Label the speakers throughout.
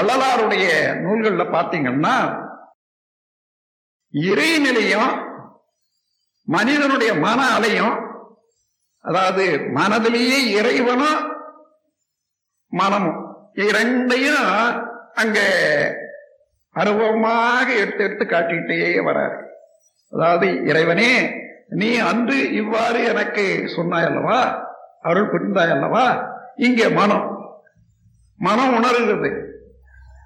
Speaker 1: வள்ளலாருடைய நூல்கள்ல பார்த்தீங்கன்னா இறைநிலையும் மனிதனுடைய மன அலையும் அதாவது மனதிலேயே இறைவனும் மனமும் இரண்டையும் அங்க அனுபவமாக எடுத்து எடுத்து காட்டிக்கிட்டே வராரு. அதாவது இறைவனே நீ அன்று இவ்வாறு எனக்கு சொன்னாய் அல்லவா? அருள் புரிந்தாய் அல்லவா? இங்கே மனம். மனம் உணர்கிறது.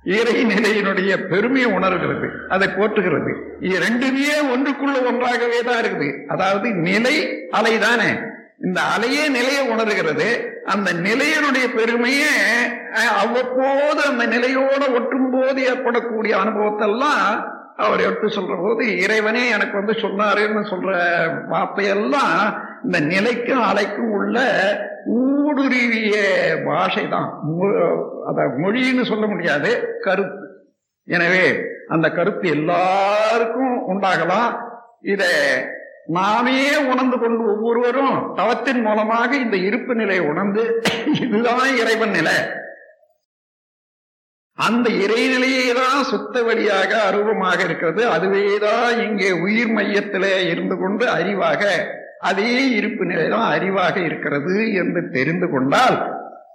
Speaker 1: இறை நிலையினுடைய பெருமையை உணர்கிறது அதை போற்றுகிறது. இது ரெண்டுமே ஒன்றுக்குள்ள ஒன்றாகவே தான் இருக்குது. அதாவது நிலை அலை தானே. இந்த அலையே நிலையை உணர்கிறது. அந்த நிலையினுடைய பெருமையே அவ்வப்போது அந்த நிலையோட ஒட்டும் போது ஏற்படக்கூடிய அனுபவத்தெல்லாம் அவர் எடுத்து சொல்ற போது இறைவனே எனக்கு வந்து சொன்னாருன்னு சொல்ற வார்த்தையெல்லாம் இந்த நிலைக்கும் அலைக்கும் உள்ள ஊடுருவிய பாஷை தான் அத மொழின்னு சொல்ல முடியாது கருத்து. எனவே அந்த கருத்து எல்லாருக்கும் உண்டாகலாம். இத நாமே உணர்ந்து கொண்டு ஒவ்வொருவரும் தவத்தின் மூலமாக இந்த இருப்பு நிலையை உணர்ந்து இதுதான் இறைவன் நிலை. அந்த இறைநிலையே தான் சுத்த வழியாக அருவமாக இருக்கிறது. அதுவேதான் இங்கே உயிர் மையத்திலே இருந்து கொண்டு அறிவாக அதே இருப்பு நிலைதான் அறிவாக இருக்கிறது என்று தெரிந்து கொண்டால்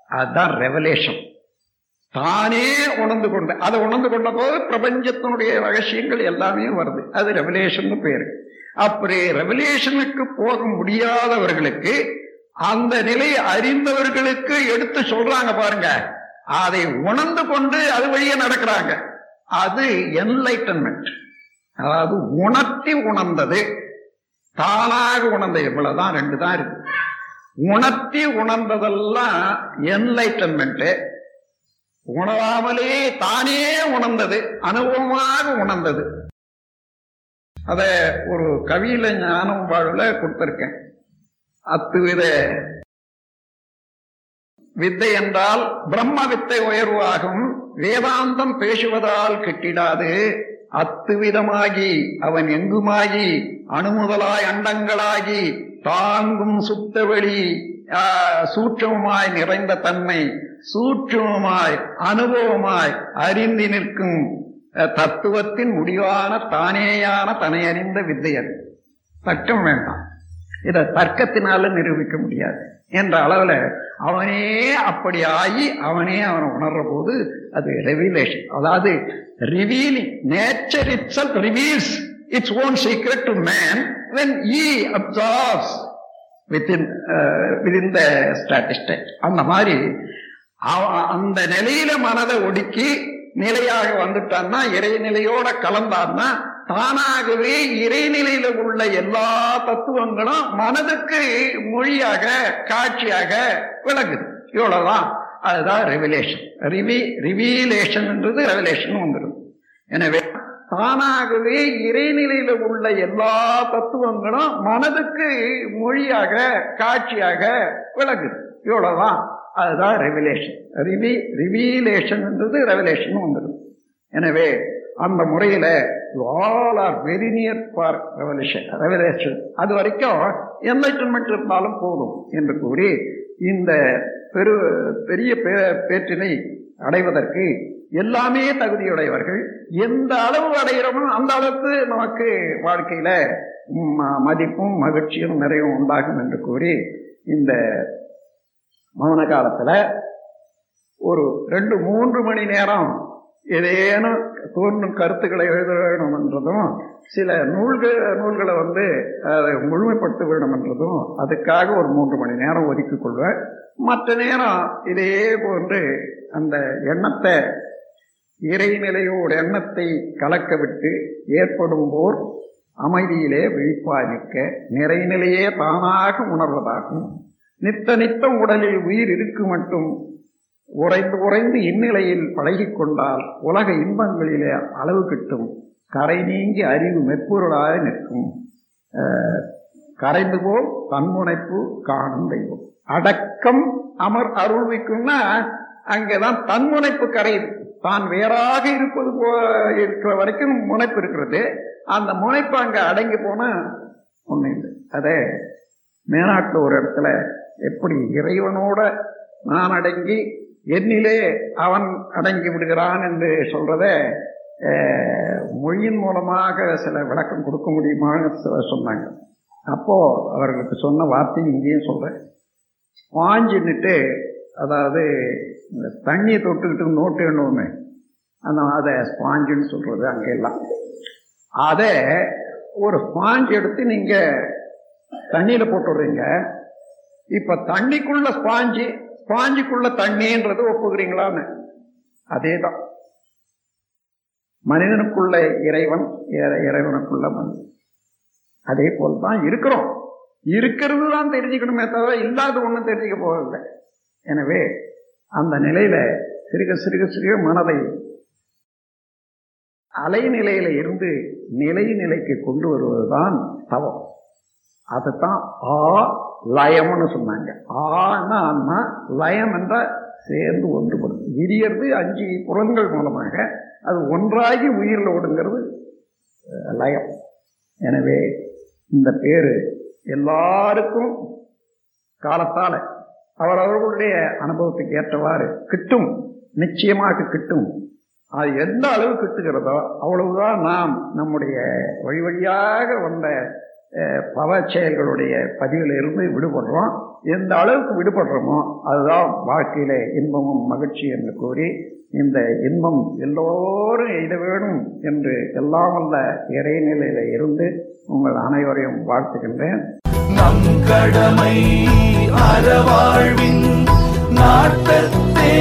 Speaker 1: அதுதான் ரெவலேஷன் தானே உணர்ந்து கொண்ட அதை உணர்ந்து கொண்ட போது பிரபஞ்சத்தினுடைய ரகசியங்கள் எல்லாமே வருது. அது ரெவலேஷன் பேரு. அப்படி ரெவலேஷனுக்கு போக முடியாதவர்களுக்கு அந்த நிலை அறிந்தவர்களுக்கு எடுத்து சொல்றாங்க பாருங்க. அதை உணர்ந்து கொண்டு அது வழியே நடக்கிறாங்க. அது என்லைட்டன்மெண்ட் அதாவது உணர்த்தி உணர்ந்தது. தானாக உணர்ந்த இவ்வளவுதான் ரெண்டு தான் இருக்கு. உணர்த்தி உணர்ந்ததெல்லாம் என்லைட்டன்மெண்ட் உணராமலே தானே உணர்ந்தது அனுபவமாக உணர்ந்தது. அத ஒரு கவியில ஞானம் வாழ்வுல கொடுத்திருக்கேன். அத்துவித வித்தை என்றால் பிரம்ம வித்தை உயர்வாகும் வேதாந்தம் பேசுவதால் கிட்டிடாது. அத்துவிதமாகி அவன் எங்குமாகி அணுமுதலாய் அண்டங்களாகி தாங்கும் சுத்தவெளி சூட்சமாய் நிறைந்த தன்மை சூட்சமாய் அனுபவமாய் அறிந்து நிற்கும் தத்துவத்தின் முடிவான தானேயான தனை அறிந்த வித்தை அது. தர்க்கம் வேண்டாம். இதை தர்க்கத்தினால நிரூபிக்க முடியாது. என்ற அளவில் அவனே அப்படி ஆகி அவனே அவனை உணர்ற போது அது ரெவிலேஷன் அதாவது revealing nature itself reveals its own secret to man when he absorbs within within the statistic அந்த மாதிரி அந்த நிலையில மனதை ஒடுக்கி நிலையாக வந்துட்டான்னா இறைநிலையோட கலந்தான்னா தானாகவே இறைநிலையில உள்ள எல்லா தத்துவங்களும் மனதுக்கு மொழியாக காட்சியாக விளங்குது. இவ்வளவுதான். அதுதான் ரெவிலேஷன் ரிவி ரிவீலேஷன்ன்றது ரெவலேஷன் வந்துடும் எனவே தானாகவே இறைநிலையில உள்ள எல்லா தத்துவங்களும் மனதுக்கு மொழியாக காட்சியாக விளங்குது. இவ்வளவுதான். அதுதான் ரெவிலேஷன் ரிவி ரிவீலேஷன்ன்றது ரெவலேஷன் வந்துடும் எனவே அந்த முறையில all are very near for revelation revelation அது வரைக்கும் என்லைட்டன்மெண்ட் இருந்தாலும் போதும் என்று கூறி இந்த பெரு பெரிய பேற்றினை அடைவதற்கு எல்லாமே தகுதியுடையவர்கள் எந்த அளவு அடைகிறோமோ அந்த அளவுக்கு நமக்கு வாழ்க்கையில மதிப்பும் மகிழ்ச்சியும் நிறைவும் உண்டாகும் என்று கூறி இந்த மௌன காலத்துல ஒரு ரெண்டு மூன்று மணி நேரம் ஏதேனும் தோன்றும் கருத்துக்களை எழுத வேணும் என்றதும் சில நூல்கள் நூல்களை வந்து அதை முழுமைப்படுத்த வேண்டும் என்றதும் அதுக்காக ஒரு மூன்று மணி நேரம் ஒதுக்கிக் கொள்வேன். மற்ற நேரம் இதே போன்று அந்த எண்ணத்தை இறைநிலையோட எண்ணத்தை கலக்க விட்டு ஏற்படும் போர் அமைதியிலே விழிப்பாயிருக்க நிறைநிலையே தானாக உணர்வதாகும். நித்த நித்தம் உடலில் உயிர் இருக்கு மட்டும் உறைந்து உறைந்து இந்நிலையில் பழகிக்கொண்டால் உலக இன்பங்களிலே அளவு கிட்டும். கரை நீங்கி அறிவு மெற்பொருளாக நிற்கும். கரைந்து போல் தன்முனைப்பு காணும் தெய்வம். அடக்கம் அமர் அருள்விக்கும்னா அங்கேதான் தன்முனைப்பு கரையுது. தான் வேறாக இருப்பது போ இருக்கிற வரைக்கும் முனைப்பு இருக்கிறது. அந்த முனைப்பு அங்கே அடங்கி போனா ஒன்றும் இல்லை. அதே மேனாட்டில் ஒரு இடத்துல எப்படி இறைவனோட நான் அடங்கி என்னிலே அவன் அடங்கி விடுகிறான் என்று சொல்றத மொழியின் மூலமாக சில விளக்கம் கொடுக்க முடியுமான்னு சொ- சொன்னாங்க. அப்போ அவர்களுக்கு சொன்ன வார்த்தை இங்கேயும் சொல்றேன். ஸ்பாஞ்சுன்னுட்டு அதாவது இந்த தண்ணியை தொட்டுக்கிட்டு நோட்டு எண்ணுவோமே அந்த அதை ஸ்பாஞ்சுன்னு சொல்கிறது அங்கெல்லாம். அதை ஒரு ஸ்பாஞ்ச் எடுத்து நீங்கள் தண்ணியில் போட்டுடுறீங்க இப்போ தண்ணிக்குள்ள ஸ்பாஞ்சு ஸ்பாஞ்சுக்குள்ள தண்ணின்றது அதே அதேதான். மனிதனுக்குள்ள இறைவன் இறைவனுக்குள்ள மனிதன். அதே போல் தான் இருக்கிறோம். இருக்கிறது தான் தெரிஞ்சுக்கணுமே தவிர இல்லாத ஒன்றும் தெரிஞ்சுக்க போகவில்லை எனவே அந்த நிலையில சிறுக சிறுக சிறுக மனதை அலைநிலையில இருந்து நிலை நிலைக்கு கொண்டு வருவதுதான் தவம். அதுதான் ஆ லயம்னு சொன்னாங்க. ஆனா ஆன்மா லயம் என்ற சேர்ந்து ஒன்றுபடும். விரியறது அஞ்சு புலன்கள் மூலமாக அது ஒன்றாகி உயிரில் ஓடுங்கிறது லயம். எனவே இந்த பேர் எல்லாருக்கும் காலத்தால் அவரவர்களுடைய அனுபவத்துக்கு ஏற்றவாறு கிட்டும் நிச்சயமாக கிட்டும். அது எந்த அளவு கிட்டுகிறதோ அவ்வளவுதான் நாம் நம்முடைய வழி வழியாக வந்த அஹ், பவ செயல்களுடைய பதிவிலிருந்து விடுபடுறோம். எந்த அளவுக்கு விடுபடுறோமோ அதுதான் வாழ்க்கையில இன்பமும் மகிழ்ச்சி என்று கூறி இந்த இன்பம் எல்லோரும் எய்த வேணும் என்று எல்லாம் வல்ல இறைநிலையில் இருந்து உங்கள் அனைவரையும் வாழ்த்துகின்றேன்.
Speaker 2: நம் கடமை அறவாழ்வின் நாட்டத்தே